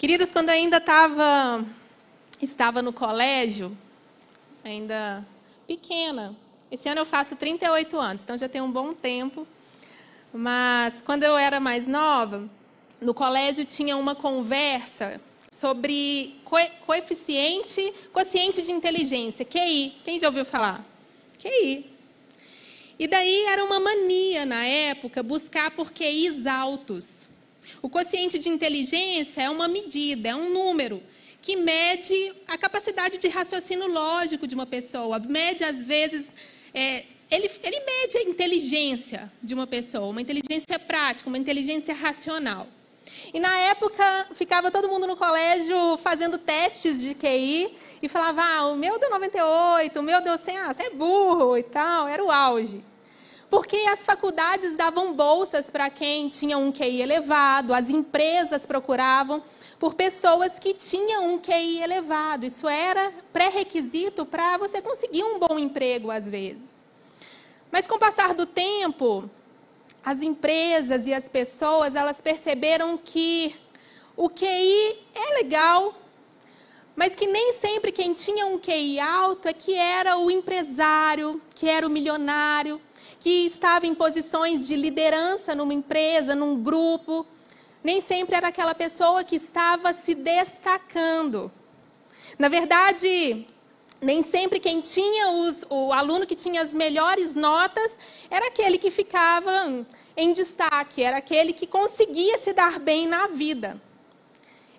Queridos, quando ainda tava, estava no colégio, ainda pequena, esse ano eu faço 38 anos, então já tem um bom tempo, mas quando eu era mais nova, no colégio tinha uma conversa sobre coeficiente, quociente de inteligência, QI. Quem já ouviu falar? QI. E daí era uma mania na época buscar por QIs altos. O quociente de inteligência é uma medida, é um número que mede a capacidade de raciocínio lógico de uma pessoa, mede às vezes é, ele, ele mede a inteligência de uma pessoa, uma inteligência prática, uma inteligência racional. E na época, ficava todo mundo no colégio fazendo testes de QI e falava: ah, o meu deu 98, o meu deu 100, ah, você é burro e tal. Era o auge. Porque as faculdades davam bolsas para quem tinha um QI elevado, as empresas procuravam por pessoas que tinham um QI elevado. Isso era pré-requisito para você conseguir um bom emprego, às vezes. Mas com o passar do tempo, as empresas e as pessoas, elas perceberam que o QI é legal, mas que nem sempre quem tinha um QI alto é que era o empresário, que era o milionário, que estava em posições de liderança numa empresa, num grupo. Nem sempre era aquela pessoa que estava se destacando. Na verdade, nem sempre quem tinha os, o aluno que tinha as melhores notas era aquele que ficava em destaque, era aquele que conseguia se dar bem na vida.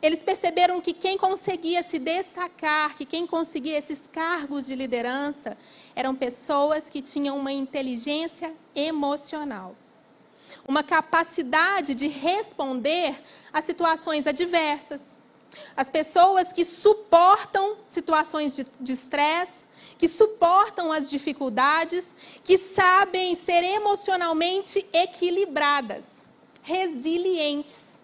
Eles perceberam que quem conseguia se destacar, que quem conseguia esses cargos de liderança, eram pessoas que tinham uma inteligência emocional. Uma capacidade de responder a situações adversas, as pessoas que suportam situações de estresse, que suportam as dificuldades, que sabem ser emocionalmente equilibradas, resilientes.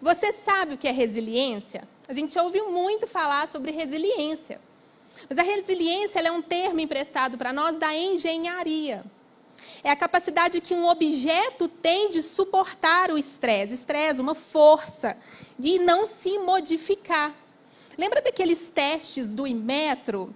Você sabe o que é resiliência? A gente ouve muito falar sobre resiliência. Mas a resiliência é um termo emprestado para nós da engenharia. É a capacidade que um objeto tem de suportar o estresse. Estresse, uma força de não se modificar. Lembra daqueles testes do Imetro,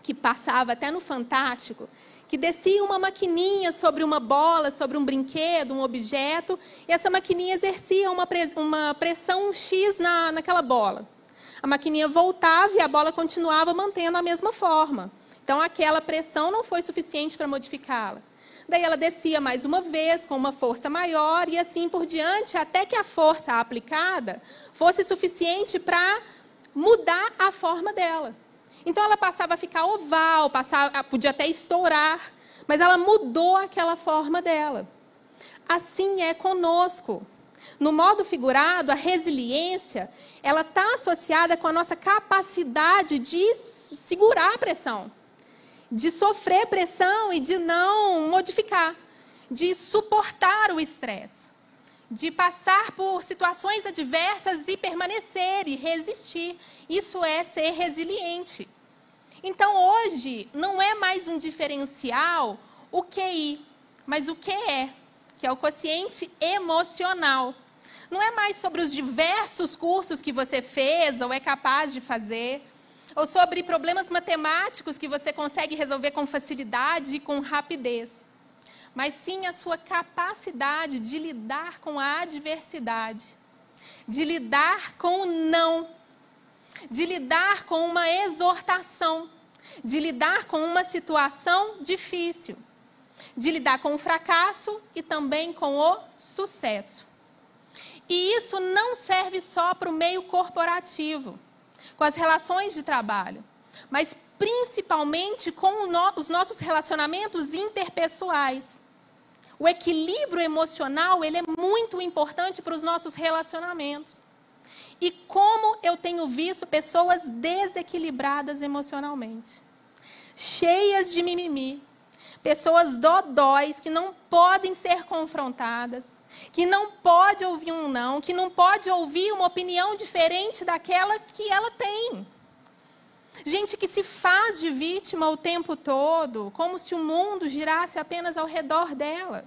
que passava até no Fantástico? Que descia uma maquininha sobre uma bola, sobre um brinquedo, um objeto, e essa maquininha exercia uma, uma pressão X na, naquela bola. A maquininha voltava e a bola continuava mantendo a mesma forma. Então, aquela pressão não foi suficiente para modificá-la. Daí ela descia mais uma vez com uma força maior e assim por diante, até que a força aplicada fosse suficiente para mudar a forma dela. Então ela passava a ficar oval, passava, podia até estourar, mas ela mudou aquela forma dela. Assim é conosco. No modo figurado, a resiliência, ela está associada com a nossa capacidade de segurar a pressão de sofrer pressão e de não modificar, de suportar o estresse, de passar por situações adversas e permanecer e resistir. Isso é ser resiliente. Então, hoje, não é mais um diferencial o QI, mas o que é, que é o quociente emocional. Não é mais sobre os diversos cursos que você fez ou é capaz de fazer ou sobre problemas matemáticos que você consegue resolver com facilidade e com rapidez, mas sim a sua capacidade de lidar com a adversidade, de lidar com o não, de lidar com uma exortação, de lidar com uma situação difícil, de lidar com o fracasso e também com o sucesso. E isso não serve só para o meio corporativo com as relações de trabalho, mas principalmente com os nossos relacionamentos interpessoais. O equilíbrio emocional ele é muito importante para os nossos relacionamentos. E como eu tenho visto pessoas desequilibradas emocionalmente, cheias de mimimi, pessoas dodóis que não podem ser confrontadas, que não pode ouvir um não, que não pode ouvir uma opinião diferente daquela que ela tem. Gente que se faz de vítima o tempo todo, como se o mundo girasse apenas ao redor dela,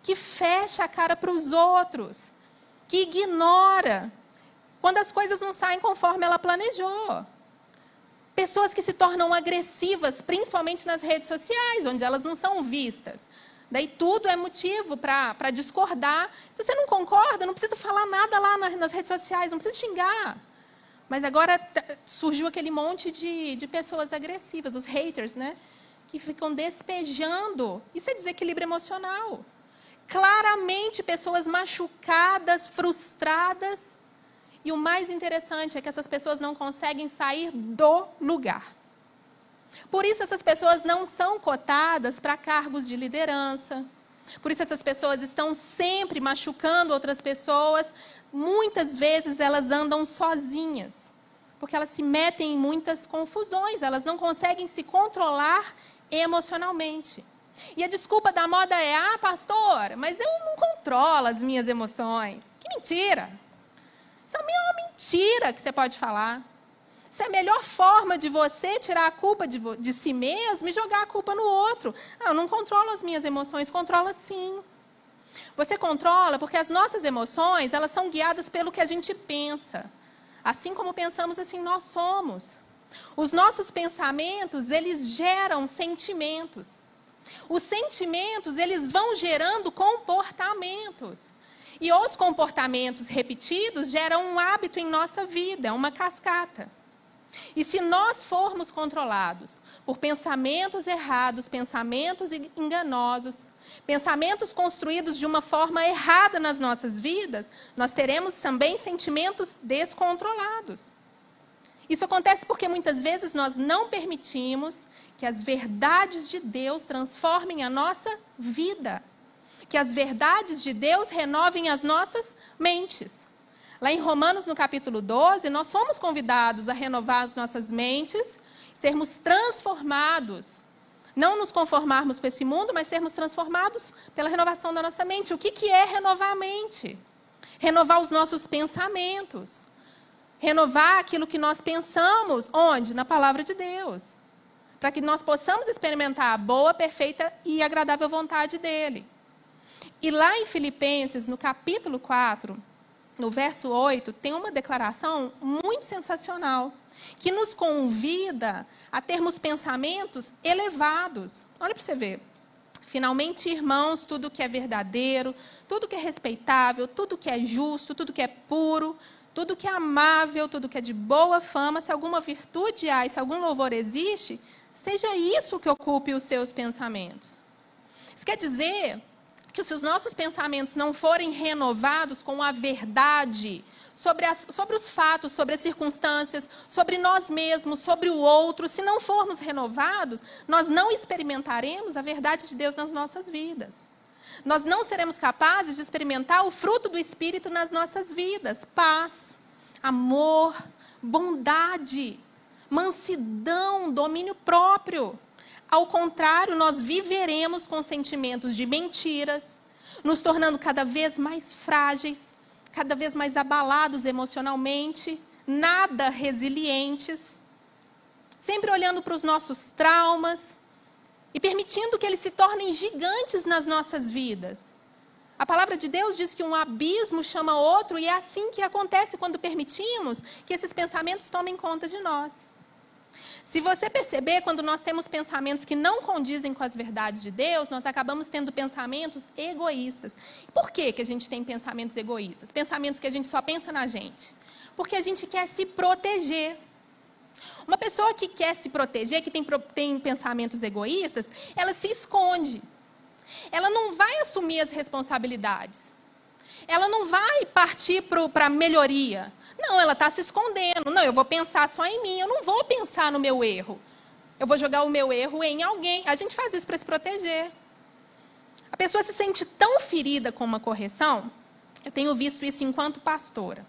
que fecha a cara para os outros, que ignora quando as coisas não saem conforme ela planejou. Pessoas que se tornam agressivas, principalmente nas redes sociais, onde elas não são vistas. Daí tudo é motivo para discordar. Se você não concorda, não precisa falar nada lá nas redes sociais, não precisa xingar. Mas agora surgiu aquele monte de, de pessoas agressivas, os haters, né? Que ficam despejando. Isso é desequilíbrio emocional. Claramente, pessoas machucadas, frustradas. E o mais interessante é que essas pessoas não conseguem sair do lugar. Por isso, essas pessoas não são cotadas para cargos de liderança. Por isso, essas pessoas estão sempre machucando outras pessoas, muitas vezes elas andam sozinhas, porque elas se metem em muitas confusões, elas não conseguem se controlar emocionalmente. E a desculpa da moda é: ah, pastor, mas eu não controlo as minhas emoções. Que mentira! Isso é uma mentira que você pode falar. Isso é a melhor forma de você tirar a culpa de, de si mesmo e jogar a culpa no outro. Ah, eu não controlo as minhas emoções, controla sim. Você controla porque as nossas emoções, elas são guiadas pelo que a gente pensa. Assim como pensamos, assim nós somos. Os nossos pensamentos, eles geram sentimentos. Os sentimentos, eles vão gerando comportamentos. E os comportamentos repetidos geram um hábito em nossa vida, uma cascata. E se nós formos controlados por pensamentos errados, pensamentos enganosos, pensamentos construídos de uma forma errada nas nossas vidas, nós teremos também sentimentos descontrolados. Isso acontece porque muitas vezes nós não permitimos que as verdades de Deus transformem a nossa vida, que as verdades de Deus renovem as nossas mentes. Lá em Romanos, no capítulo 12, nós somos convidados a renovar as nossas mentes, sermos transformados não nos conformarmos com esse mundo, mas sermos transformados pela renovação da nossa mente. O que, que é renovar a mente? Renovar os nossos pensamentos. Renovar aquilo que nós pensamos, onde? Na palavra de Deus. Para que nós possamos experimentar a boa, perfeita e agradável vontade dele. E lá em Filipenses, no capítulo 4, no verso 8, tem uma declaração muito sensacional que nos convida a termos pensamentos elevados. Olha para você ver. Finalmente, irmãos, tudo que é verdadeiro, tudo que é respeitável, tudo que é justo, tudo que é puro, tudo que é amável, tudo que é de boa fama, se alguma virtude há se algum louvor existe, seja isso que ocupe os seus pensamentos. Isso quer dizer que se os nossos pensamentos não forem renovados com a verdade, sobre, as, sobre os fatos, sobre as circunstâncias, sobre nós mesmos, sobre o outro, se não formos renovados, nós não experimentaremos a verdade de Deus nas nossas vidas. Nós não seremos capazes de experimentar o fruto do Espírito nas nossas vidas: paz, amor, bondade, mansidão, domínio próprio. Ao contrário, nós viveremos com sentimentos de mentiras, nos tornando cada vez mais frágeis, cada vez mais abalados emocionalmente, nada resilientes, sempre olhando para os nossos traumas e permitindo que eles se tornem gigantes nas nossas vidas. A palavra de Deus diz que um abismo chama outro, e é assim que acontece quando permitimos que esses pensamentos tomem conta de nós. Se você perceber, quando nós temos pensamentos que não condizem com as verdades de Deus, nós acabamos tendo pensamentos egoístas. Por que, que a gente tem pensamentos egoístas? Pensamentos que a gente só pensa na gente. Porque a gente quer se proteger. Uma pessoa que quer se proteger, que tem, tem pensamentos egoístas, ela se esconde. Ela não vai assumir as responsabilidades. Ela não vai partir para a melhoria. Não, ela está se escondendo. Não, eu vou pensar só em mim, eu não vou pensar no meu erro. Eu vou jogar o meu erro em alguém. A gente faz isso para se proteger. A pessoa se sente tão ferida com uma correção, eu tenho visto isso enquanto pastora.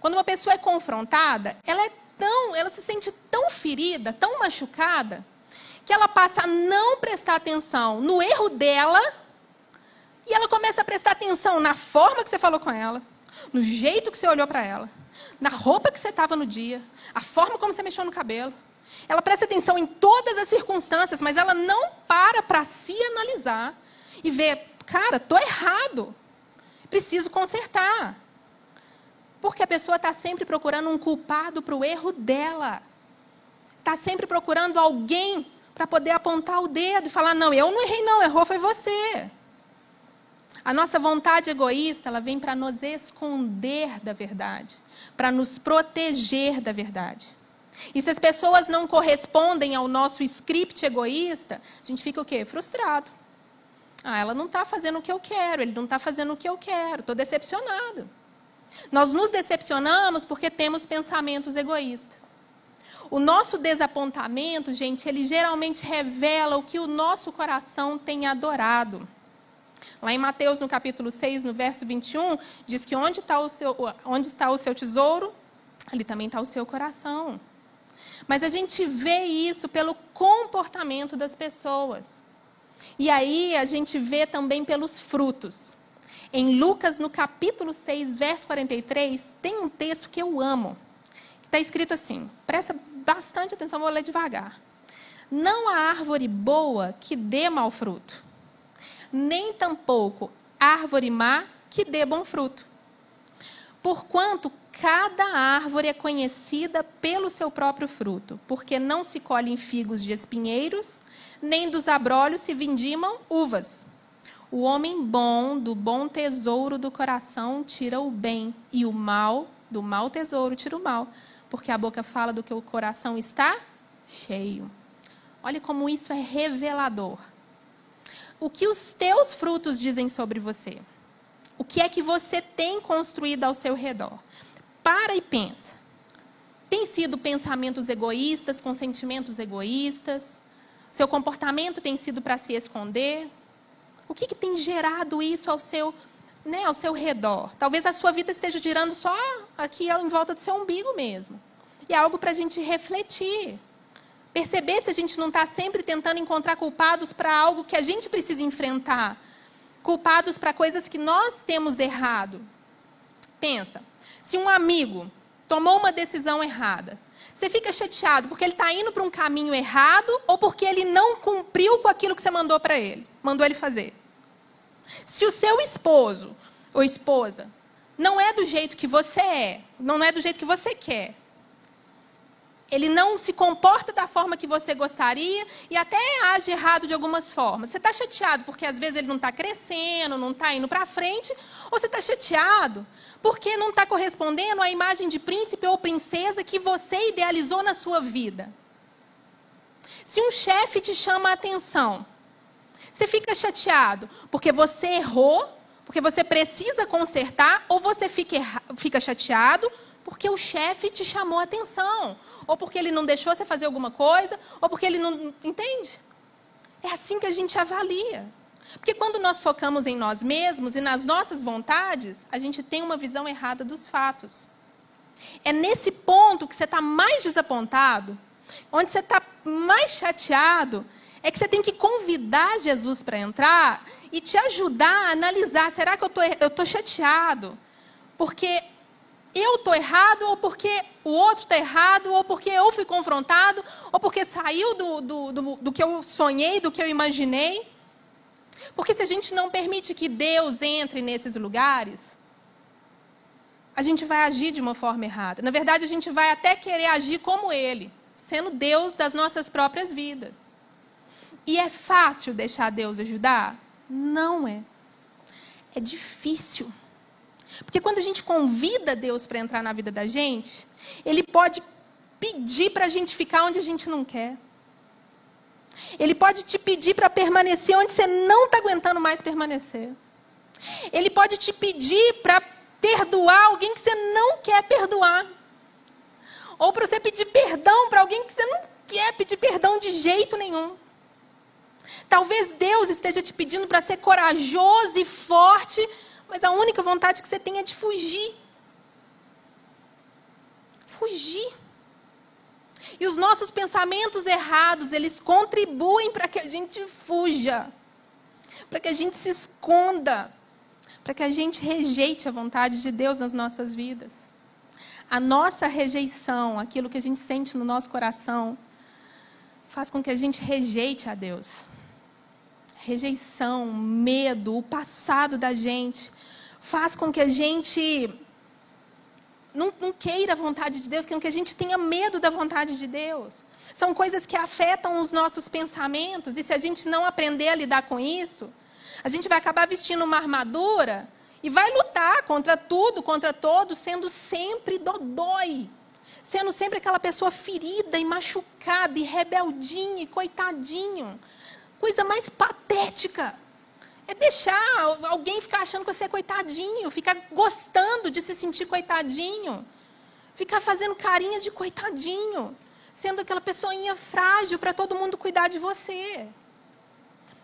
Quando uma pessoa é confrontada, ela é tão, ela se sente tão ferida, tão machucada, que ela passa a não prestar atenção no erro dela e ela começa a prestar atenção na forma que você falou com ela, no jeito que você olhou para ela, na roupa que você estava no dia, a forma como você mexeu no cabelo. Ela presta atenção em todas as circunstâncias, mas ela não para para se analisar e ver, cara, tô errado. Preciso consertar. Porque a pessoa está sempre procurando um culpado para o erro dela. Está sempre procurando alguém para poder apontar o dedo e falar: não, eu não errei, não, errou foi você. A nossa vontade egoísta, ela vem para nos esconder da verdade, para nos proteger da verdade. E se as pessoas não correspondem ao nosso script egoísta, a gente fica o quê? Frustrado. Ah, ela não está fazendo o que eu quero, ele não está fazendo o que eu quero, estou decepcionado. Nós nos decepcionamos porque temos pensamentos egoístas. O nosso desapontamento, gente, ele geralmente revela o que o nosso coração tem adorado. Lá em Mateus, no capítulo 6, no verso 21, diz que onde está o seu, onde está o seu tesouro, ali também está o seu coração. Mas a gente vê isso pelo comportamento das pessoas. E aí a gente vê também pelos frutos. Em Lucas, no capítulo 6, verso 43, tem um texto que eu amo. Está escrito assim, presta bastante atenção, vou ler devagar. Não há árvore boa que dê mau fruto, nem tampouco árvore má que dê bom fruto. Porquanto cada árvore é conhecida pelo seu próprio fruto, porque não se colhem figos de espinheiros, nem dos abrolhos se vindimam uvas. O homem bom, do bom tesouro do coração, tira o bem, e o mal, do mau tesouro, tira o mal, porque a boca fala do que o coração está cheio. Olha como isso é revelador. O que os teus frutos dizem sobre você? O que é que você tem construído ao seu redor? Para e pensa. Tem sido pensamentos egoístas, com sentimentos egoístas? Seu comportamento tem sido para se esconder? O que, que tem gerado isso ao seu, né, ao seu redor? Talvez a sua vida esteja girando só aqui em volta do seu umbigo mesmo. E é algo para a gente refletir. Perceber se a gente não está sempre tentando encontrar culpados para algo que a gente precisa enfrentar. Culpados para coisas que nós temos errado. Pensa, se um amigo tomou uma decisão errada, você fica chateado porque ele está indo para um caminho errado ou porque ele não cumpriu com aquilo que você mandou para ele, mandou ele fazer. Se o seu esposo ou esposa não é do jeito que você é, não é do jeito que você quer, ele não se comporta da forma que você gostaria e até age errado de algumas formas. Você está chateado porque às vezes ele não está crescendo, não está indo para frente, ou você está chateado porque não está correspondendo à imagem de príncipe ou princesa que você idealizou na sua vida. Se um chefe te chama a atenção você fica chateado porque você errou, porque você precisa consertar, ou você fica, fica chateado porque o chefe te chamou a atenção, ou porque ele não deixou você fazer alguma coisa, ou porque ele não. Entende? É assim que a gente avalia. Porque quando nós focamos em nós mesmos e nas nossas vontades, a gente tem uma visão errada dos fatos. É nesse ponto que você está mais desapontado, onde você está mais chateado, é que você tem que convidar Jesus para entrar e te ajudar a analisar: será que eu tô, estou chateado? Porque eu estou errado, ou porque o outro está errado, ou porque eu fui confrontado, ou porque saiu do, do, do, do que eu sonhei, do que eu imaginei. Porque se a gente não permite que Deus entre nesses lugares, a gente vai agir de uma forma errada. Na verdade, a gente vai até querer agir como Ele, sendo Deus das nossas próprias vidas. E é fácil deixar Deus ajudar? Não é. É difícil. Porque quando a gente convida Deus para entrar na vida da gente, Ele pode pedir para a gente ficar onde a gente não quer. Ele pode te pedir para permanecer onde você não está aguentando mais permanecer. Ele pode te pedir para perdoar alguém que você não quer perdoar. Ou para você pedir perdão para alguém que você não quer pedir perdão de jeito nenhum. Talvez Deus esteja te pedindo para ser corajoso e forte, mas a única vontade que você tem é de fugir. Fugir. E os nossos pensamentos errados, eles contribuem para que a gente fuja, para que a gente se esconda, para que a gente rejeite a vontade de Deus nas nossas vidas. A nossa rejeição, aquilo que a gente sente no nosso coração, faz com que a gente rejeite a Deus. Rejeição, medo, o passado da gente, faz com que a gente não, não queira a vontade de Deus, que a gente tenha medo da vontade de Deus. São coisas que afetam os nossos pensamentos, e se a gente não aprender a lidar com isso, a gente vai acabar vestindo uma armadura e vai lutar contra tudo, contra todos, sendo sempre dodói. Sendo sempre aquela pessoa ferida e machucada e rebeldinha e coitadinho. Coisa mais patética. É deixar alguém ficar achando que você é coitadinho, ficar gostando de se sentir coitadinho, ficar fazendo carinha de coitadinho, sendo aquela pessoinha frágil para todo mundo cuidar de você.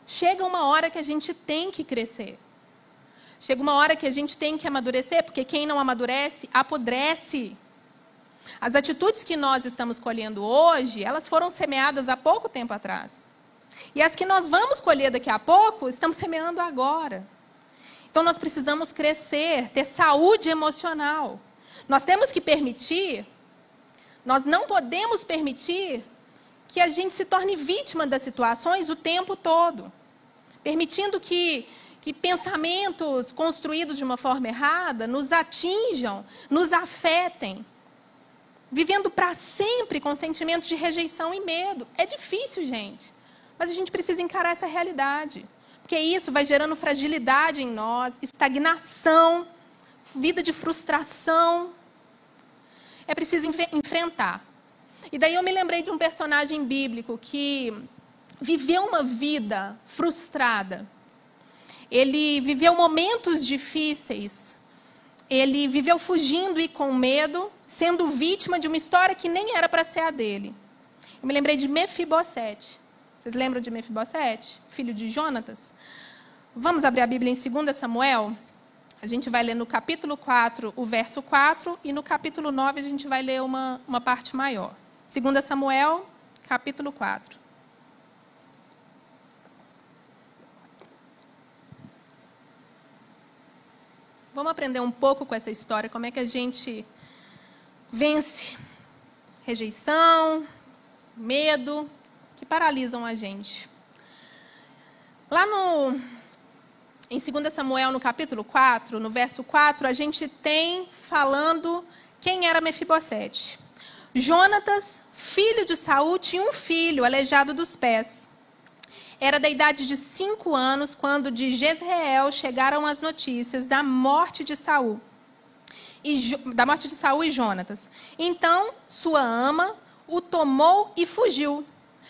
Chega uma hora que a gente tem que crescer. Chega uma hora que a gente tem que amadurecer, porque quem não amadurece, apodrece. As atitudes que nós estamos colhendo hoje, elas foram semeadas há pouco tempo atrás. E as que nós vamos colher daqui a pouco, estamos semeando agora. Então nós precisamos crescer, ter saúde emocional. Nós temos que permitir, nós não podemos permitir que a gente se torne vítima das situações o tempo todo. Permitindo que, que pensamentos construídos de uma forma errada nos atinjam, nos afetem. Vivendo para sempre com sentimentos de rejeição e medo. É difícil, gente. Mas a gente precisa encarar essa realidade. Porque isso vai gerando fragilidade em nós, estagnação, vida de frustração. É preciso enfrentar. E daí eu me lembrei de um personagem bíblico que viveu uma vida frustrada. Ele viveu momentos difíceis. Ele viveu fugindo e com medo, sendo vítima de uma história que nem era para ser a dele. Eu me lembrei de Mefibosete. Vocês lembram de Mefibosete, filho de Jonatas? Vamos abrir a Bíblia em 2 Samuel? A gente vai ler no capítulo 4, o verso 4, e no capítulo 9 a gente vai ler uma, uma parte maior. 2 Samuel, capítulo 4. Vamos aprender um pouco com essa história, como é que a gente vence rejeição, medo, que paralisam a gente. Lá no, em 2 Samuel, no capítulo 4, no verso 4, a gente tem falando quem era Mefibosete. Jonatas, filho de Saul, tinha um filho aleijado dos pés. Era da idade de cinco anos quando de Jezreel chegaram as notícias da morte de Saul. E, da morte de Saul e Jonatas. Então, sua ama o tomou e fugiu.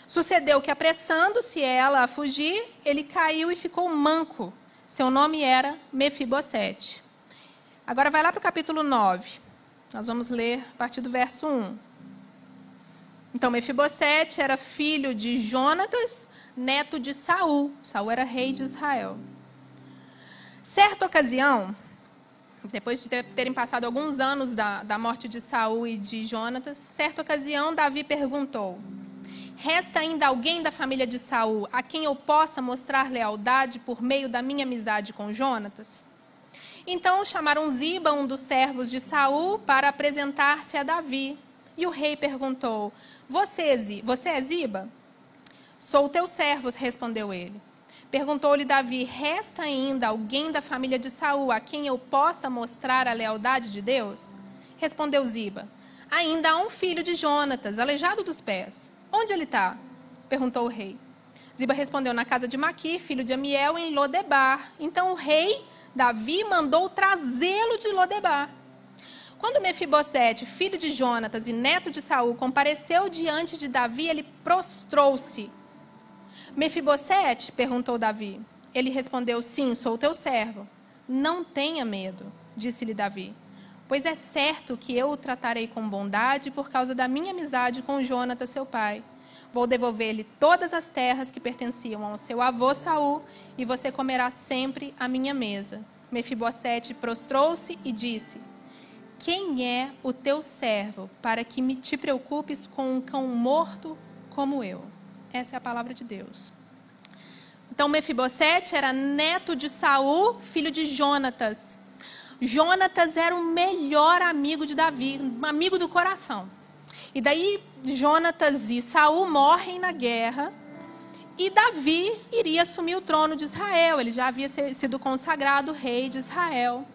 Sucedeu que, apressando-se ela a fugir, ele caiu e ficou manco. Seu nome era Mefibosete. Agora vai lá para o capítulo 9. Nós vamos ler a partir do verso 1. Então, Mefibosete era filho de Jonatas, neto de Saul. Saul era rei de Israel. Certa ocasião, depois de terem passado alguns anos da, da morte de Saul e de Jonatas, certa ocasião, Davi perguntou: Resta ainda alguém da família de Saul a quem eu possa mostrar lealdade por meio da minha amizade com Jonatas? Então chamaram Ziba, um dos servos de Saul, para apresentar-se a Davi. E o rei perguntou: Você, você é Ziba? Sou teu servo, respondeu ele. Perguntou-lhe Davi: Resta ainda alguém da família de Saul a quem eu possa mostrar a lealdade de Deus? Respondeu Ziba: Ainda há um filho de Jonatas, aleijado dos pés. Onde ele está? perguntou o rei. Ziba respondeu: Na casa de Maqui, filho de Amiel, em Lodebar. Então o rei Davi mandou trazê-lo de Lodebar. Quando Mefibosete, filho de Jonatas e neto de Saul, compareceu diante de Davi, ele prostrou-se. Mefibosete? perguntou Davi. Ele respondeu: Sim, sou teu servo. Não tenha medo, disse-lhe Davi pois é certo que eu o tratarei com bondade por causa da minha amizade com Jonatas, seu pai. Vou devolver-lhe todas as terras que pertenciam ao seu avô Saul, e você comerá sempre à minha mesa. Mefibosete prostrou-se e disse: Quem é o teu servo para que me te preocupes com um cão morto como eu? Essa é a palavra de Deus. Então Mefibosete era neto de Saul, filho de Jonatas. Jonatas era o melhor amigo de Davi, amigo do coração. E daí Jonatas e Saul morrem na guerra e Davi iria assumir o trono de Israel. Ele já havia sido consagrado rei de Israel.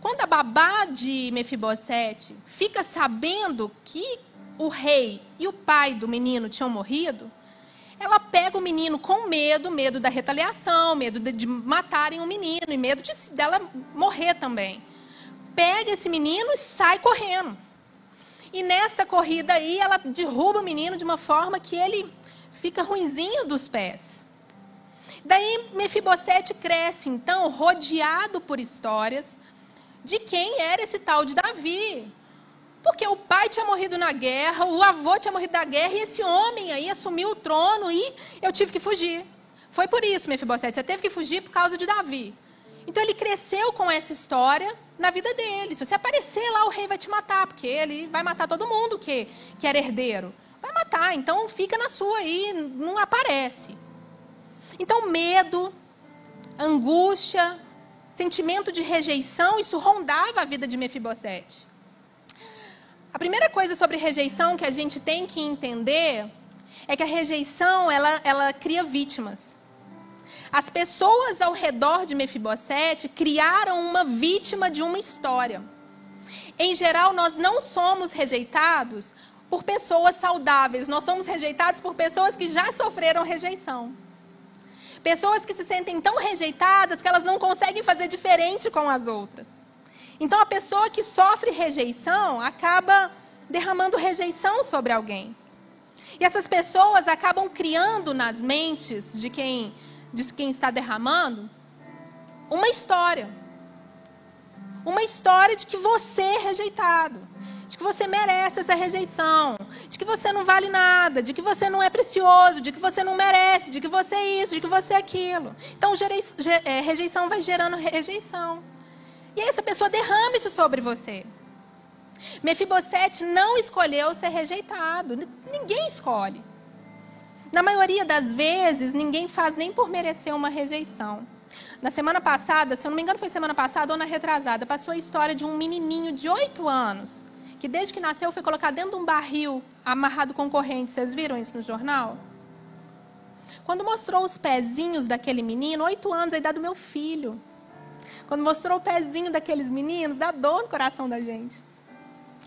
Quando a babá de Mefibosete fica sabendo que o rei e o pai do menino tinham morrido, ela pega o menino com medo, medo da retaliação, medo de, de matarem o menino e medo de, dela morrer também. Pega esse menino e sai correndo. E nessa corrida aí, ela derruba o menino de uma forma que ele fica ruinzinho dos pés. Daí Mefibosete cresce, então, rodeado por histórias de quem era esse tal de Davi. Porque o pai tinha morrido na guerra, o avô tinha morrido na guerra, e esse homem aí assumiu o trono e eu tive que fugir. Foi por isso, Mefibosete, você teve que fugir por causa de Davi. Então ele cresceu com essa história na vida dele. Se você aparecer lá, o rei vai te matar, porque ele vai matar todo mundo que, que era herdeiro. Vai matar, então fica na sua aí, não aparece. Então, medo, angústia, sentimento de rejeição, isso rondava a vida de Mefibosete. A primeira coisa sobre rejeição que a gente tem que entender é que a rejeição ela, ela cria vítimas. As pessoas ao redor de Mefibosete criaram uma vítima de uma história. Em geral, nós não somos rejeitados por pessoas saudáveis, nós somos rejeitados por pessoas que já sofreram rejeição. Pessoas que se sentem tão rejeitadas que elas não conseguem fazer diferente com as outras. Então, a pessoa que sofre rejeição acaba derramando rejeição sobre alguém. E essas pessoas acabam criando nas mentes de quem, de quem está derramando uma história. Uma história de que você é rejeitado de que você merece essa rejeição, de que você não vale nada, de que você não é precioso, de que você não merece, de que você é isso, de que você é aquilo. Então, é, rejeição vai gerando rejeição. E essa pessoa derrama isso sobre você. Mefibosete não escolheu ser rejeitado. Ninguém escolhe. Na maioria das vezes, ninguém faz nem por merecer uma rejeição. Na semana passada, se eu não me engano foi semana passada ou na retrasada, passou a história de um menininho de 8 anos que desde que nasceu foi colocado dentro de um barril amarrado com corrente. Vocês viram isso no jornal? Quando mostrou os pezinhos daquele menino, oito anos, a idade do meu filho. Quando mostrou o pezinho daqueles meninos, dá dor no coração da gente.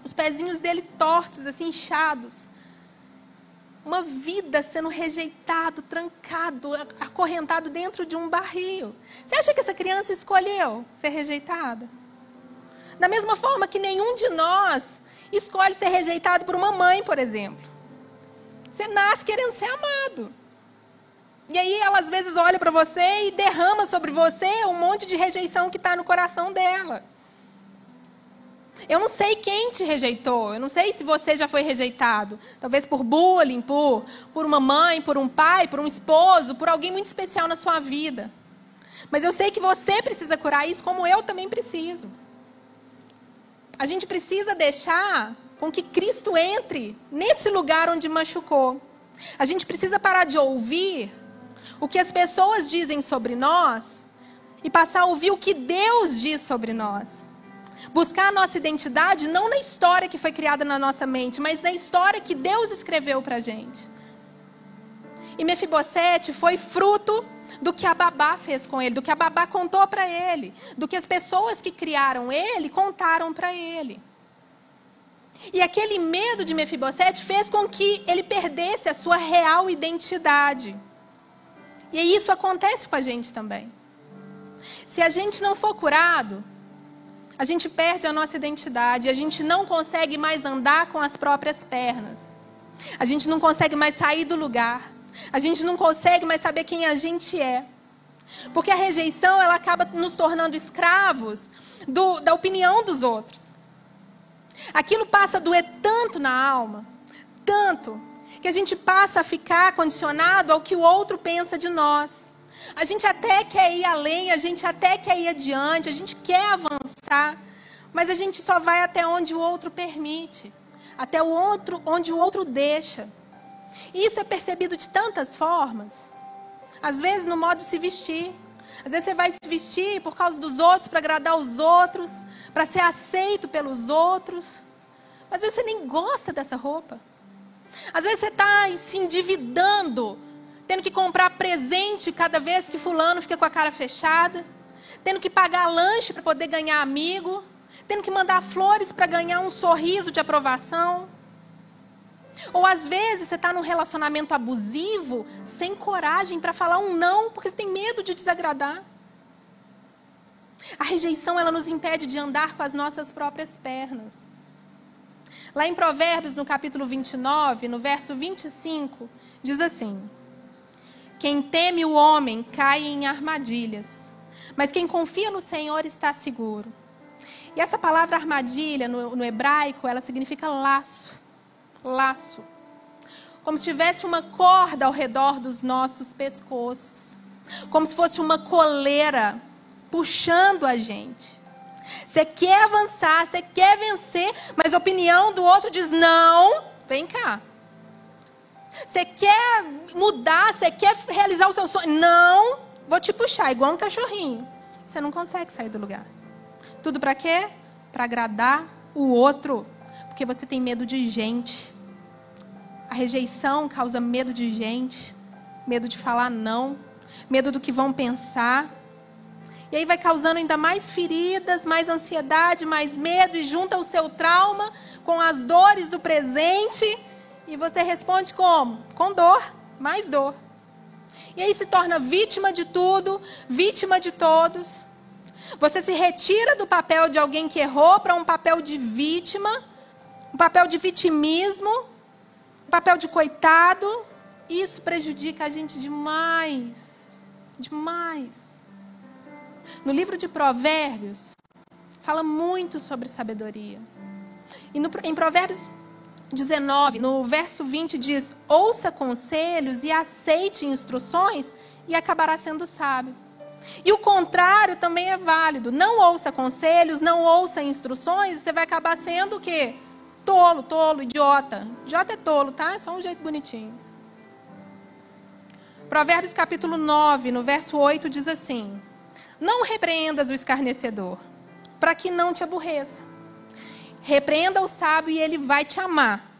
Os pezinhos dele tortos, assim, inchados. Uma vida sendo rejeitado, trancado, acorrentado dentro de um barril. Você acha que essa criança escolheu ser rejeitada? Da mesma forma que nenhum de nós escolhe ser rejeitado por uma mãe, por exemplo. Você nasce querendo ser amado. E aí ela às vezes olha para você e derrama sobre você um monte de rejeição que está no coração dela. Eu não sei quem te rejeitou, eu não sei se você já foi rejeitado. Talvez por bullying, por, por uma mãe, por um pai, por um esposo, por alguém muito especial na sua vida. Mas eu sei que você precisa curar isso, como eu também preciso a gente precisa deixar com que Cristo entre nesse lugar onde machucou. A gente precisa parar de ouvir o que as pessoas dizem sobre nós e passar a ouvir o que Deus diz sobre nós. Buscar a nossa identidade não na história que foi criada na nossa mente, mas na história que Deus escreveu para a gente. E Mefibosete foi fruto do que a babá fez com ele, do que a babá contou para ele, do que as pessoas que criaram ele contaram para ele. E aquele medo de Mefibosete fez com que ele perdesse a sua real identidade. E isso acontece com a gente também. Se a gente não for curado, a gente perde a nossa identidade, a gente não consegue mais andar com as próprias pernas. A gente não consegue mais sair do lugar. A gente não consegue mais saber quem a gente é. Porque a rejeição, ela acaba nos tornando escravos do, da opinião dos outros. Aquilo passa a doer tanto na alma, tanto, que a gente passa a ficar condicionado ao que o outro pensa de nós. A gente até quer ir além, a gente até quer ir adiante, a gente quer avançar, mas a gente só vai até onde o outro permite, até o outro, onde o outro deixa. E isso é percebido de tantas formas. Às vezes no modo de se vestir. Às vezes você vai se vestir por causa dos outros, para agradar os outros, para ser aceito pelos outros. Mas às vezes você nem gosta dessa roupa. Às vezes você está se endividando, tendo que comprar presente cada vez que fulano fica com a cara fechada. tendo que pagar lanche para poder ganhar amigo, tendo que mandar flores para ganhar um sorriso de aprovação. Ou às vezes você está num relacionamento abusivo, sem coragem para falar um não, porque você tem medo de desagradar. A rejeição ela nos impede de andar com as nossas próprias pernas. Lá em Provérbios, no capítulo 29, no verso 25, diz assim: Quem teme o homem cai em armadilhas, mas quem confia no Senhor está seguro. E essa palavra armadilha, no, no hebraico, ela significa laço. Laço. Como se tivesse uma corda ao redor dos nossos pescoços. Como se fosse uma coleira puxando a gente. Você quer avançar, você quer vencer, mas a opinião do outro diz: não, vem cá. Você quer mudar, você quer realizar o seu sonho. Não, vou te puxar, igual um cachorrinho. Você não consegue sair do lugar. Tudo para quê? Para agradar o outro. Porque você tem medo de gente. A rejeição causa medo de gente, medo de falar não, medo do que vão pensar. E aí vai causando ainda mais feridas, mais ansiedade, mais medo, e junta o seu trauma com as dores do presente. E você responde como? Com dor, mais dor. E aí se torna vítima de tudo, vítima de todos. Você se retira do papel de alguém que errou para um papel de vítima, um papel de vitimismo, um papel de coitado. Isso prejudica a gente demais. Demais. No livro de Provérbios, fala muito sobre sabedoria. E no, em Provérbios 19, no verso 20, diz: Ouça conselhos e aceite instruções, e acabará sendo sábio. E o contrário também é válido. Não ouça conselhos, não ouça instruções, você vai acabar sendo o quê? Tolo, tolo, idiota. Idiota é tolo, tá? É só um jeito bonitinho. Provérbios capítulo 9, no verso 8, diz assim: não repreendas o escarnecedor, para que não te aborreça. Repreenda o sábio e ele vai te amar.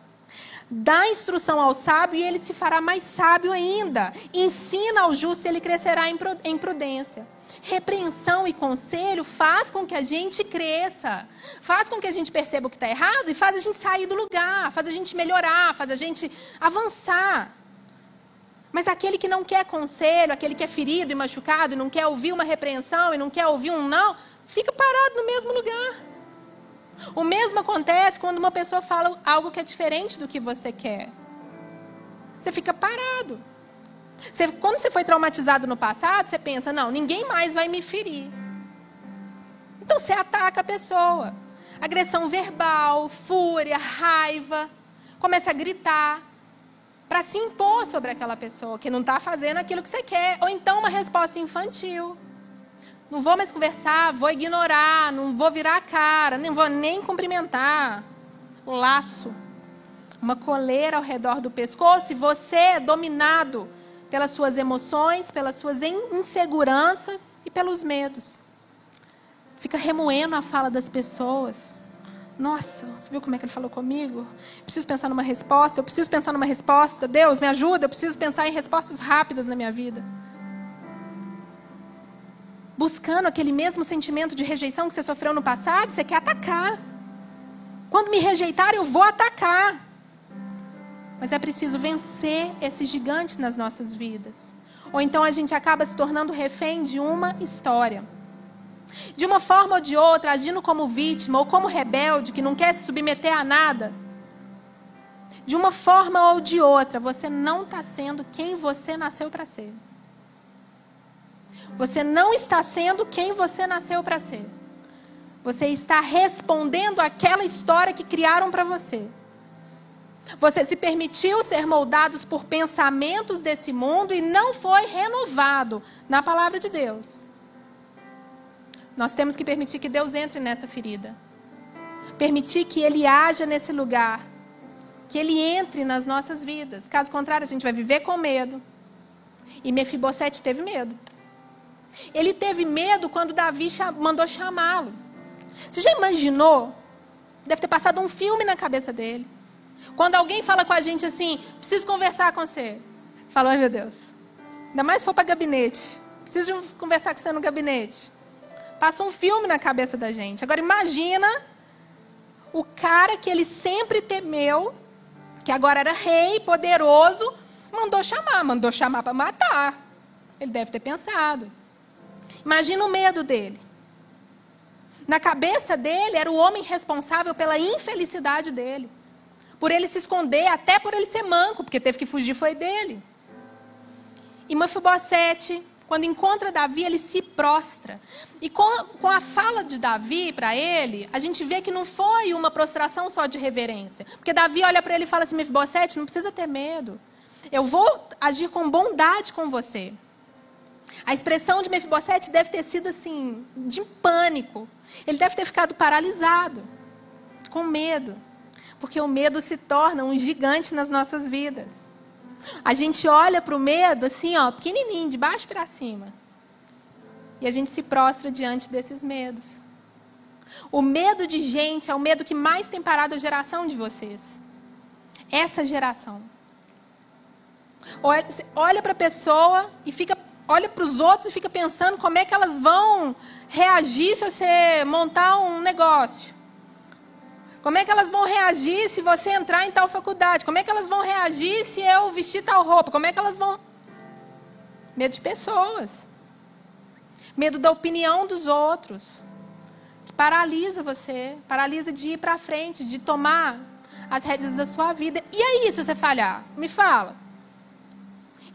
Dá instrução ao sábio e ele se fará mais sábio ainda. Ensina ao justo e ele crescerá em prudência. Repreensão e conselho faz com que a gente cresça, faz com que a gente perceba o que está errado e faz a gente sair do lugar, faz a gente melhorar, faz a gente avançar. Mas aquele que não quer conselho, aquele que é ferido e machucado não quer ouvir uma repreensão e não quer ouvir um não, fica parado no mesmo lugar. O mesmo acontece quando uma pessoa fala algo que é diferente do que você quer. Você fica parado. Você, quando você foi traumatizado no passado, você pensa: não, ninguém mais vai me ferir. Então você ataca a pessoa. Agressão verbal, fúria, raiva. Começa a gritar para se impor sobre aquela pessoa que não está fazendo aquilo que você quer. Ou então uma resposta infantil. Não vou mais conversar, vou ignorar, não vou virar a cara, nem vou nem cumprimentar. Laço. Uma coleira ao redor do pescoço e você é dominado pelas suas emoções, pelas suas inseguranças e pelos medos. Fica remoendo a fala das pessoas. Nossa, você viu como é que ele falou comigo? Preciso pensar numa resposta, eu preciso pensar numa resposta. Deus, me ajuda, eu preciso pensar em respostas rápidas na minha vida. Buscando aquele mesmo sentimento de rejeição que você sofreu no passado, você quer atacar. Quando me rejeitar, eu vou atacar. Mas é preciso vencer esse gigante nas nossas vidas. Ou então a gente acaba se tornando refém de uma história. De uma forma ou de outra, agindo como vítima ou como rebelde que não quer se submeter a nada. De uma forma ou de outra, você não está sendo quem você nasceu para ser. Você não está sendo quem você nasceu para ser. Você está respondendo àquela história que criaram para você. Você se permitiu ser moldados por pensamentos desse mundo e não foi renovado na palavra de Deus. Nós temos que permitir que Deus entre nessa ferida. Permitir que Ele haja nesse lugar. Que Ele entre nas nossas vidas. Caso contrário, a gente vai viver com medo. E Mefibosete teve medo. Ele teve medo quando Davi mandou chamá-lo. Você já imaginou? Deve ter passado um filme na cabeça dele. Quando alguém fala com a gente assim, preciso conversar com você. Você fala, ai meu Deus. Ainda mais se for para gabinete. Preciso conversar com você no gabinete. Passa um filme na cabeça da gente. Agora imagina o cara que ele sempre temeu, que agora era rei, poderoso, mandou chamar, mandou chamar para matar. Ele deve ter pensado. Imagina o medo dele. Na cabeça dele era o homem responsável pela infelicidade dele. Por ele se esconder, até por ele ser manco, porque teve que fugir foi dele. E Mefibosete, quando encontra Davi, ele se prostra. E com, com a fala de Davi para ele, a gente vê que não foi uma prostração só de reverência. Porque Davi olha para ele e fala assim: Mefibosete, não precisa ter medo. Eu vou agir com bondade com você. A expressão de Mefibosete deve ter sido assim, de pânico. Ele deve ter ficado paralisado, com medo. Porque o medo se torna um gigante nas nossas vidas. A gente olha para o medo assim, ó, pequenininho, de baixo para cima. E a gente se prostra diante desses medos. O medo de gente é o medo que mais tem parado a geração de vocês. Essa geração. Olha para a pessoa e fica, olha para os outros e fica pensando como é que elas vão reagir se você montar um negócio. Como é que elas vão reagir se você entrar em tal faculdade? Como é que elas vão reagir se eu vestir tal roupa? Como é que elas vão. Medo de pessoas. Medo da opinião dos outros. Que paralisa você. Paralisa de ir para frente, de tomar as rédeas da sua vida. E aí, se você falhar? Me fala.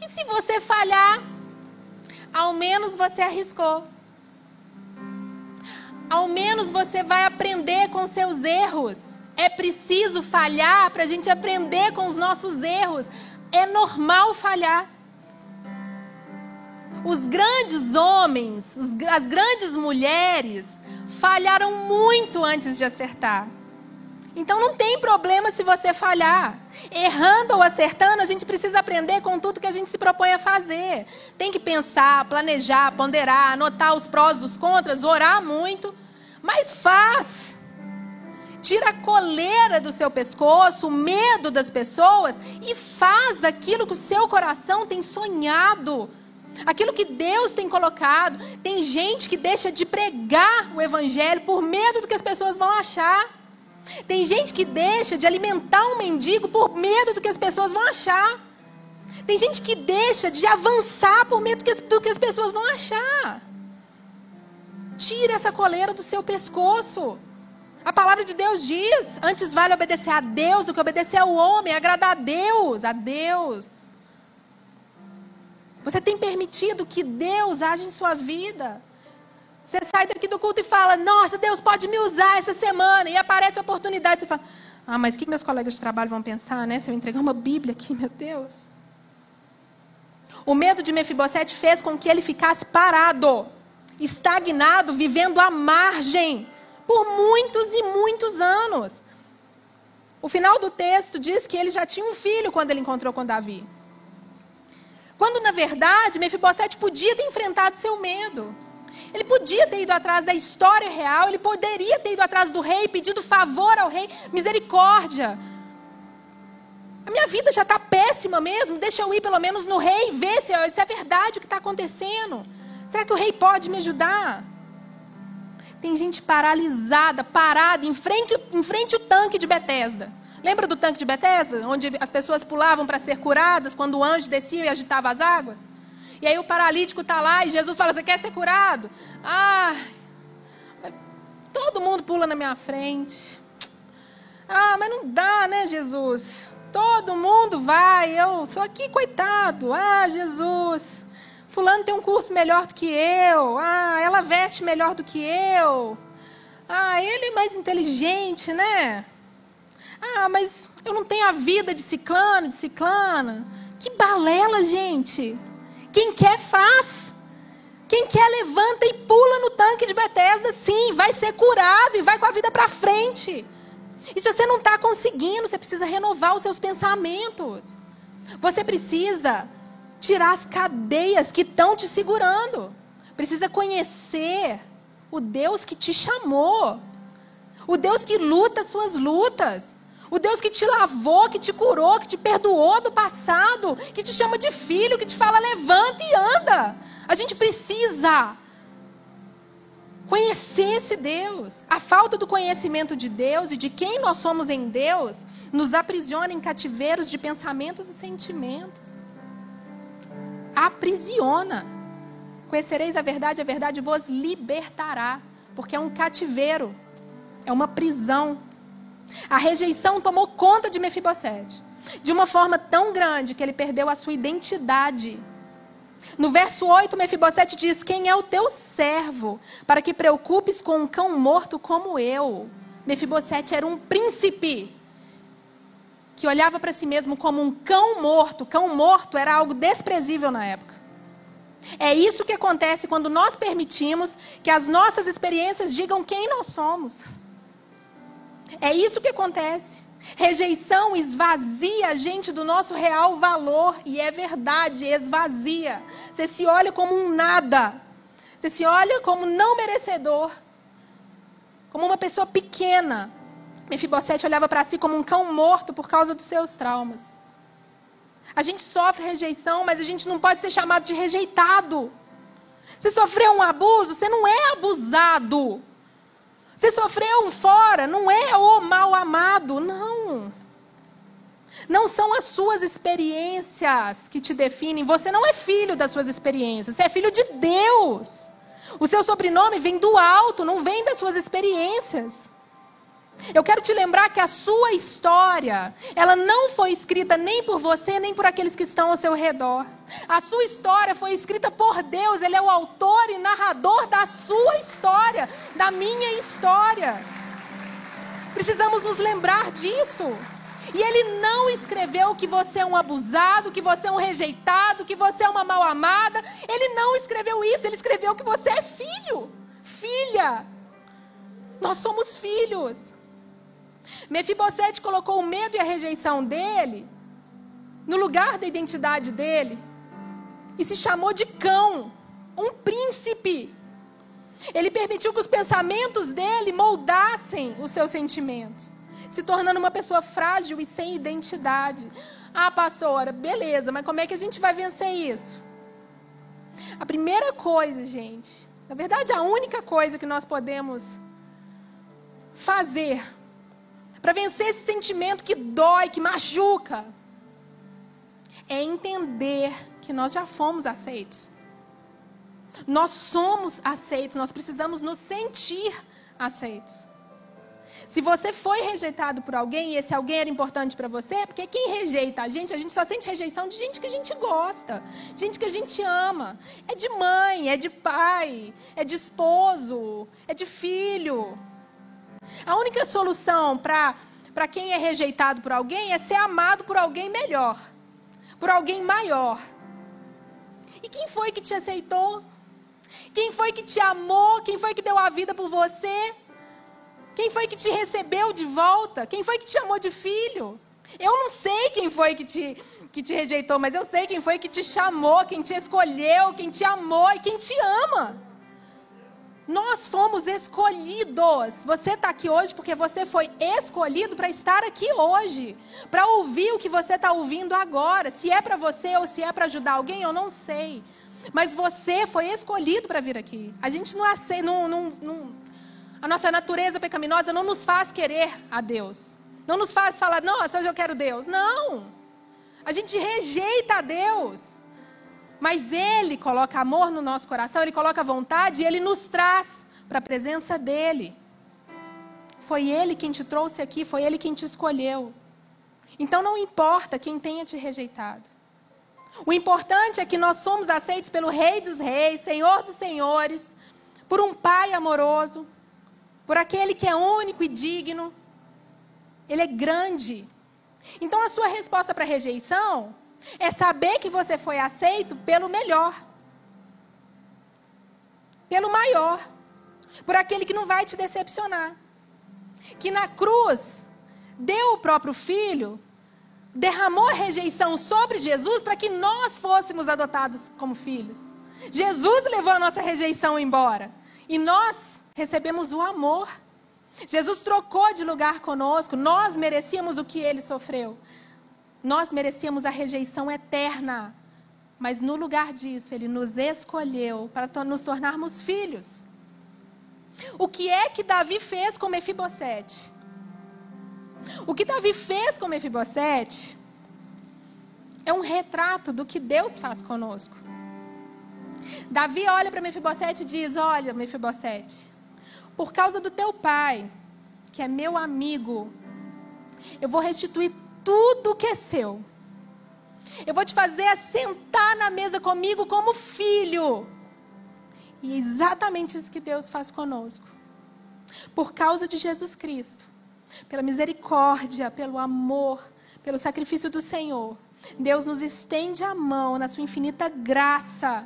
E se você falhar, ao menos você arriscou. Ao menos você vai aprender com seus erros. É preciso falhar para a gente aprender com os nossos erros. É normal falhar. Os grandes homens, as grandes mulheres falharam muito antes de acertar. Então não tem problema se você falhar. Errando ou acertando, a gente precisa aprender com tudo que a gente se propõe a fazer. Tem que pensar, planejar, ponderar, anotar os prós, os contras, orar muito, mas faz. Tira a coleira do seu pescoço, o medo das pessoas e faz aquilo que o seu coração tem sonhado. Aquilo que Deus tem colocado. Tem gente que deixa de pregar o evangelho por medo do que as pessoas vão achar. Tem gente que deixa de alimentar um mendigo por medo do que as pessoas vão achar. Tem gente que deixa de avançar por medo do que as pessoas vão achar. Tira essa coleira do seu pescoço. A palavra de Deus diz: antes vale obedecer a Deus do que obedecer ao homem, agradar a Deus, a Deus. Você tem permitido que Deus age em sua vida. Você sai daqui do culto e fala: Nossa, Deus pode me usar essa semana. E aparece a oportunidade. Você fala: Ah, mas o que meus colegas de trabalho vão pensar, né? Se eu entregar uma Bíblia aqui, meu Deus. O medo de Mefibosete fez com que ele ficasse parado, estagnado, vivendo à margem, por muitos e muitos anos. O final do texto diz que ele já tinha um filho quando ele encontrou com Davi. Quando, na verdade, Mefibosete podia ter enfrentado seu medo. Ele podia ter ido atrás da história real, ele poderia ter ido atrás do rei, pedido favor ao rei, misericórdia. A minha vida já está péssima mesmo, deixa eu ir pelo menos no rei, ver se, se é verdade o que está acontecendo. Será que o rei pode me ajudar? Tem gente paralisada, parada, em frente, em frente ao tanque de Betesda. Lembra do tanque de Betesda? Onde as pessoas pulavam para ser curadas quando o anjo descia e agitava as águas? E aí o paralítico está lá e Jesus fala: Você quer ser curado? Ah, todo mundo pula na minha frente. Ah, mas não dá, né, Jesus? Todo mundo vai, eu sou aqui, coitado. Ah, Jesus. Fulano tem um curso melhor do que eu. Ah, ela veste melhor do que eu. Ah, ele é mais inteligente, né? Ah, mas eu não tenho a vida de ciclano, de ciclana. Que balela, gente. Quem quer, faz. Quem quer, levanta e pula no tanque de Bethesda, sim, vai ser curado e vai com a vida para frente. E se você não está conseguindo, você precisa renovar os seus pensamentos. Você precisa tirar as cadeias que estão te segurando. Precisa conhecer o Deus que te chamou. O Deus que luta as suas lutas. O Deus que te lavou, que te curou, que te perdoou do passado, que te chama de filho, que te fala levanta e anda. A gente precisa conhecesse Deus. A falta do conhecimento de Deus e de quem nós somos em Deus nos aprisiona em cativeiros de pensamentos e sentimentos. Aprisiona. Conhecereis a verdade, a verdade vos libertará, porque é um cativeiro, é uma prisão. A rejeição tomou conta de Mefibosete, de uma forma tão grande que ele perdeu a sua identidade no verso 8, Mefibosete diz: Quem é o teu servo, para que preocupes com um cão morto como eu? Mefibosete era um príncipe que olhava para si mesmo como um cão morto. Cão morto era algo desprezível na época. É isso que acontece quando nós permitimos que as nossas experiências digam quem nós somos. É isso que acontece. Rejeição esvazia a gente do nosso real valor. E é verdade, esvazia. Você se olha como um nada. Você se olha como não merecedor. Como uma pessoa pequena. Mefibosete olhava para si como um cão morto por causa dos seus traumas. A gente sofre rejeição, mas a gente não pode ser chamado de rejeitado. Você sofreu um abuso, você não é abusado. Você sofreu um fora, não é o mal amado, não. Não são as suas experiências que te definem. Você não é filho das suas experiências, você é filho de Deus. O seu sobrenome vem do alto, não vem das suas experiências. Eu quero te lembrar que a sua história, ela não foi escrita nem por você, nem por aqueles que estão ao seu redor. A sua história foi escrita por Deus, Ele é o autor e narrador da sua história, da minha história. Precisamos nos lembrar disso. E Ele não escreveu que você é um abusado, que você é um rejeitado, que você é uma mal amada. Ele não escreveu isso, Ele escreveu que você é filho, filha. Nós somos filhos. Mefibosete colocou o medo e a rejeição dele no lugar da identidade dele e se chamou de cão, um príncipe. Ele permitiu que os pensamentos dele moldassem os seus sentimentos, se tornando uma pessoa frágil e sem identidade. Ah, pastora, beleza, mas como é que a gente vai vencer isso? A primeira coisa, gente, na verdade, a única coisa que nós podemos fazer para vencer esse sentimento que dói, que machuca, é entender que nós já fomos aceitos. Nós somos aceitos, nós precisamos nos sentir aceitos. Se você foi rejeitado por alguém e esse alguém era importante para você, é porque quem rejeita a gente, a gente só sente rejeição de gente que a gente gosta, gente que a gente ama. É de mãe, é de pai, é de esposo, é de filho. A única solução para quem é rejeitado por alguém é ser amado por alguém melhor, por alguém maior. E quem foi que te aceitou? Quem foi que te amou? Quem foi que deu a vida por você? Quem foi que te recebeu de volta? Quem foi que te chamou de filho? Eu não sei quem foi que te, que te rejeitou, mas eu sei quem foi que te chamou, quem te escolheu, quem te amou e quem te ama. Nós fomos escolhidos. Você está aqui hoje porque você foi escolhido para estar aqui hoje, para ouvir o que você está ouvindo agora. Se é para você ou se é para ajudar alguém, eu não sei. Mas você foi escolhido para vir aqui. A gente não aceita, não, não, não, a nossa natureza pecaminosa não nos faz querer a Deus. Não nos faz falar, nossa, hoje eu quero Deus. Não. A gente rejeita a Deus. Mas Ele coloca amor no nosso coração, Ele coloca vontade e Ele nos traz para a presença dEle. Foi Ele quem te trouxe aqui, foi Ele quem te escolheu. Então não importa quem tenha te rejeitado. O importante é que nós somos aceitos pelo Rei dos Reis, Senhor dos Senhores, por um Pai amoroso, por aquele que é único e digno. Ele é grande. Então a sua resposta para a rejeição é saber que você foi aceito pelo melhor, pelo maior, por aquele que não vai te decepcionar. Que na cruz deu o próprio filho, derramou a rejeição sobre Jesus para que nós fôssemos adotados como filhos. Jesus levou a nossa rejeição embora e nós recebemos o amor. Jesus trocou de lugar conosco, nós merecíamos o que ele sofreu. Nós merecíamos a rejeição eterna, mas no lugar disso, Ele nos escolheu para nos tornarmos filhos. O que é que Davi fez com Mefibosete? O que Davi fez com Mefibosete é um retrato do que Deus faz conosco. Davi olha para Mefibosete e diz: Olha, Mefibosete, por causa do teu pai, que é meu amigo, eu vou restituir tudo que é seu. Eu vou te fazer assentar na mesa comigo como filho. E é exatamente isso que Deus faz conosco. Por causa de Jesus Cristo, pela misericórdia, pelo amor, pelo sacrifício do Senhor, Deus nos estende a mão na sua infinita graça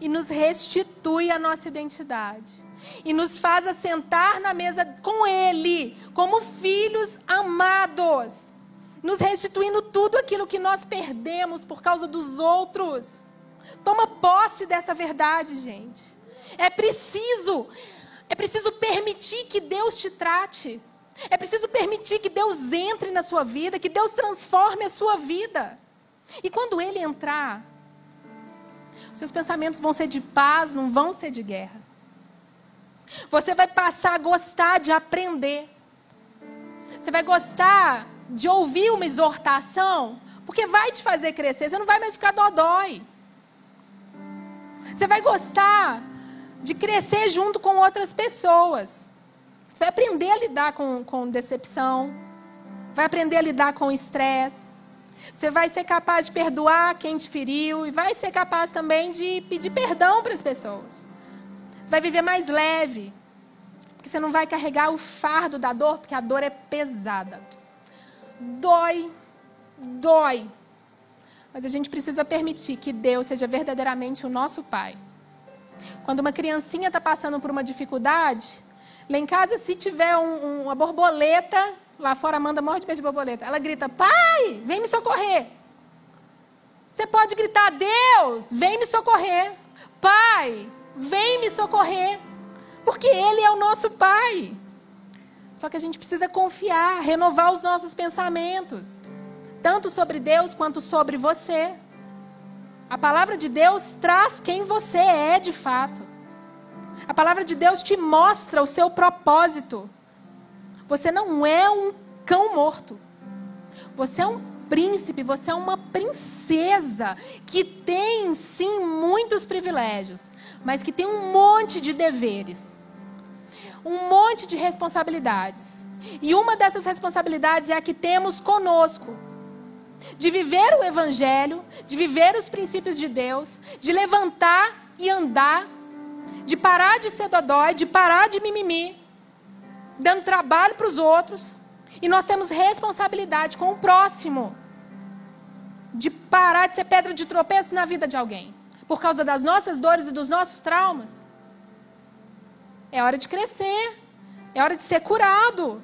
e nos restitui a nossa identidade. E nos faz assentar na mesa com Ele, como filhos amados, nos restituindo tudo aquilo que nós perdemos por causa dos outros. Toma posse dessa verdade, gente. É preciso, é preciso permitir que Deus te trate. É preciso permitir que Deus entre na sua vida, que Deus transforme a sua vida. E quando Ele entrar, seus pensamentos vão ser de paz, não vão ser de guerra. Você vai passar a gostar de aprender. Você vai gostar de ouvir uma exortação, porque vai te fazer crescer. Você não vai mais ficar dodói. Você vai gostar de crescer junto com outras pessoas. Você vai aprender a lidar com, com decepção. Vai aprender a lidar com estresse. Você vai ser capaz de perdoar quem te feriu. E vai ser capaz também de pedir perdão para as pessoas. Você vai viver mais leve. Porque você não vai carregar o fardo da dor, porque a dor é pesada. Dói, dói. Mas a gente precisa permitir que Deus seja verdadeiramente o nosso Pai. Quando uma criancinha está passando por uma dificuldade, lá em casa, se tiver um, um, uma borboleta, lá fora Amanda morre de medo de borboleta, ela grita: Pai, vem me socorrer. Você pode gritar: Deus, vem me socorrer. Pai, vem me socorrer. Porque Ele é o nosso Pai. Só que a gente precisa confiar, renovar os nossos pensamentos tanto sobre Deus quanto sobre você. A palavra de Deus traz quem você é de fato. A palavra de Deus te mostra o seu propósito. Você não é um cão morto. Você é um príncipe, você é uma princesa que tem sim muitos privilégios, mas que tem um monte de deveres, um monte de responsabilidades. E uma dessas responsabilidades é a que temos conosco de viver o Evangelho, de viver os princípios de Deus, de levantar e andar, de parar de ser dodói, de parar de mimimi, dando trabalho para os outros. E nós temos responsabilidade com o próximo, de parar de ser pedra de tropeço na vida de alguém, por causa das nossas dores e dos nossos traumas. É hora de crescer, é hora de ser curado.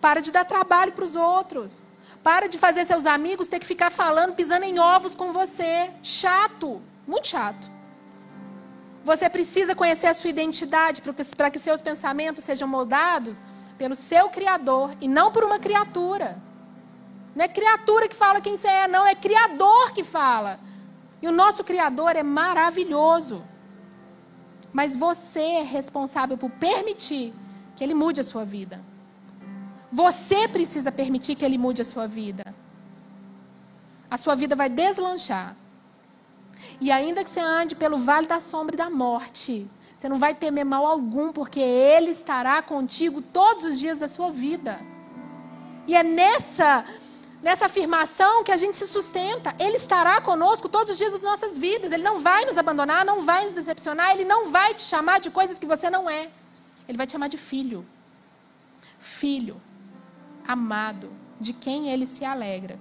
Para de dar trabalho para os outros. Para de fazer seus amigos ter que ficar falando, pisando em ovos com você. Chato, muito chato. Você precisa conhecer a sua identidade para que seus pensamentos sejam moldados pelo seu Criador e não por uma criatura. Não é criatura que fala quem você é, não, é Criador que fala. E o nosso Criador é maravilhoso. Mas você é responsável por permitir que Ele mude a sua vida. Você precisa permitir que Ele mude a sua vida. A sua vida vai deslanchar. E ainda que você ande pelo vale da sombra e da morte, você não vai temer mal algum, porque Ele estará contigo todos os dias da sua vida. E é nessa, nessa afirmação que a gente se sustenta. Ele estará conosco todos os dias das nossas vidas. Ele não vai nos abandonar, não vai nos decepcionar, Ele não vai te chamar de coisas que você não é. Ele vai te chamar de filho. Filho amado, de quem ele se alegra.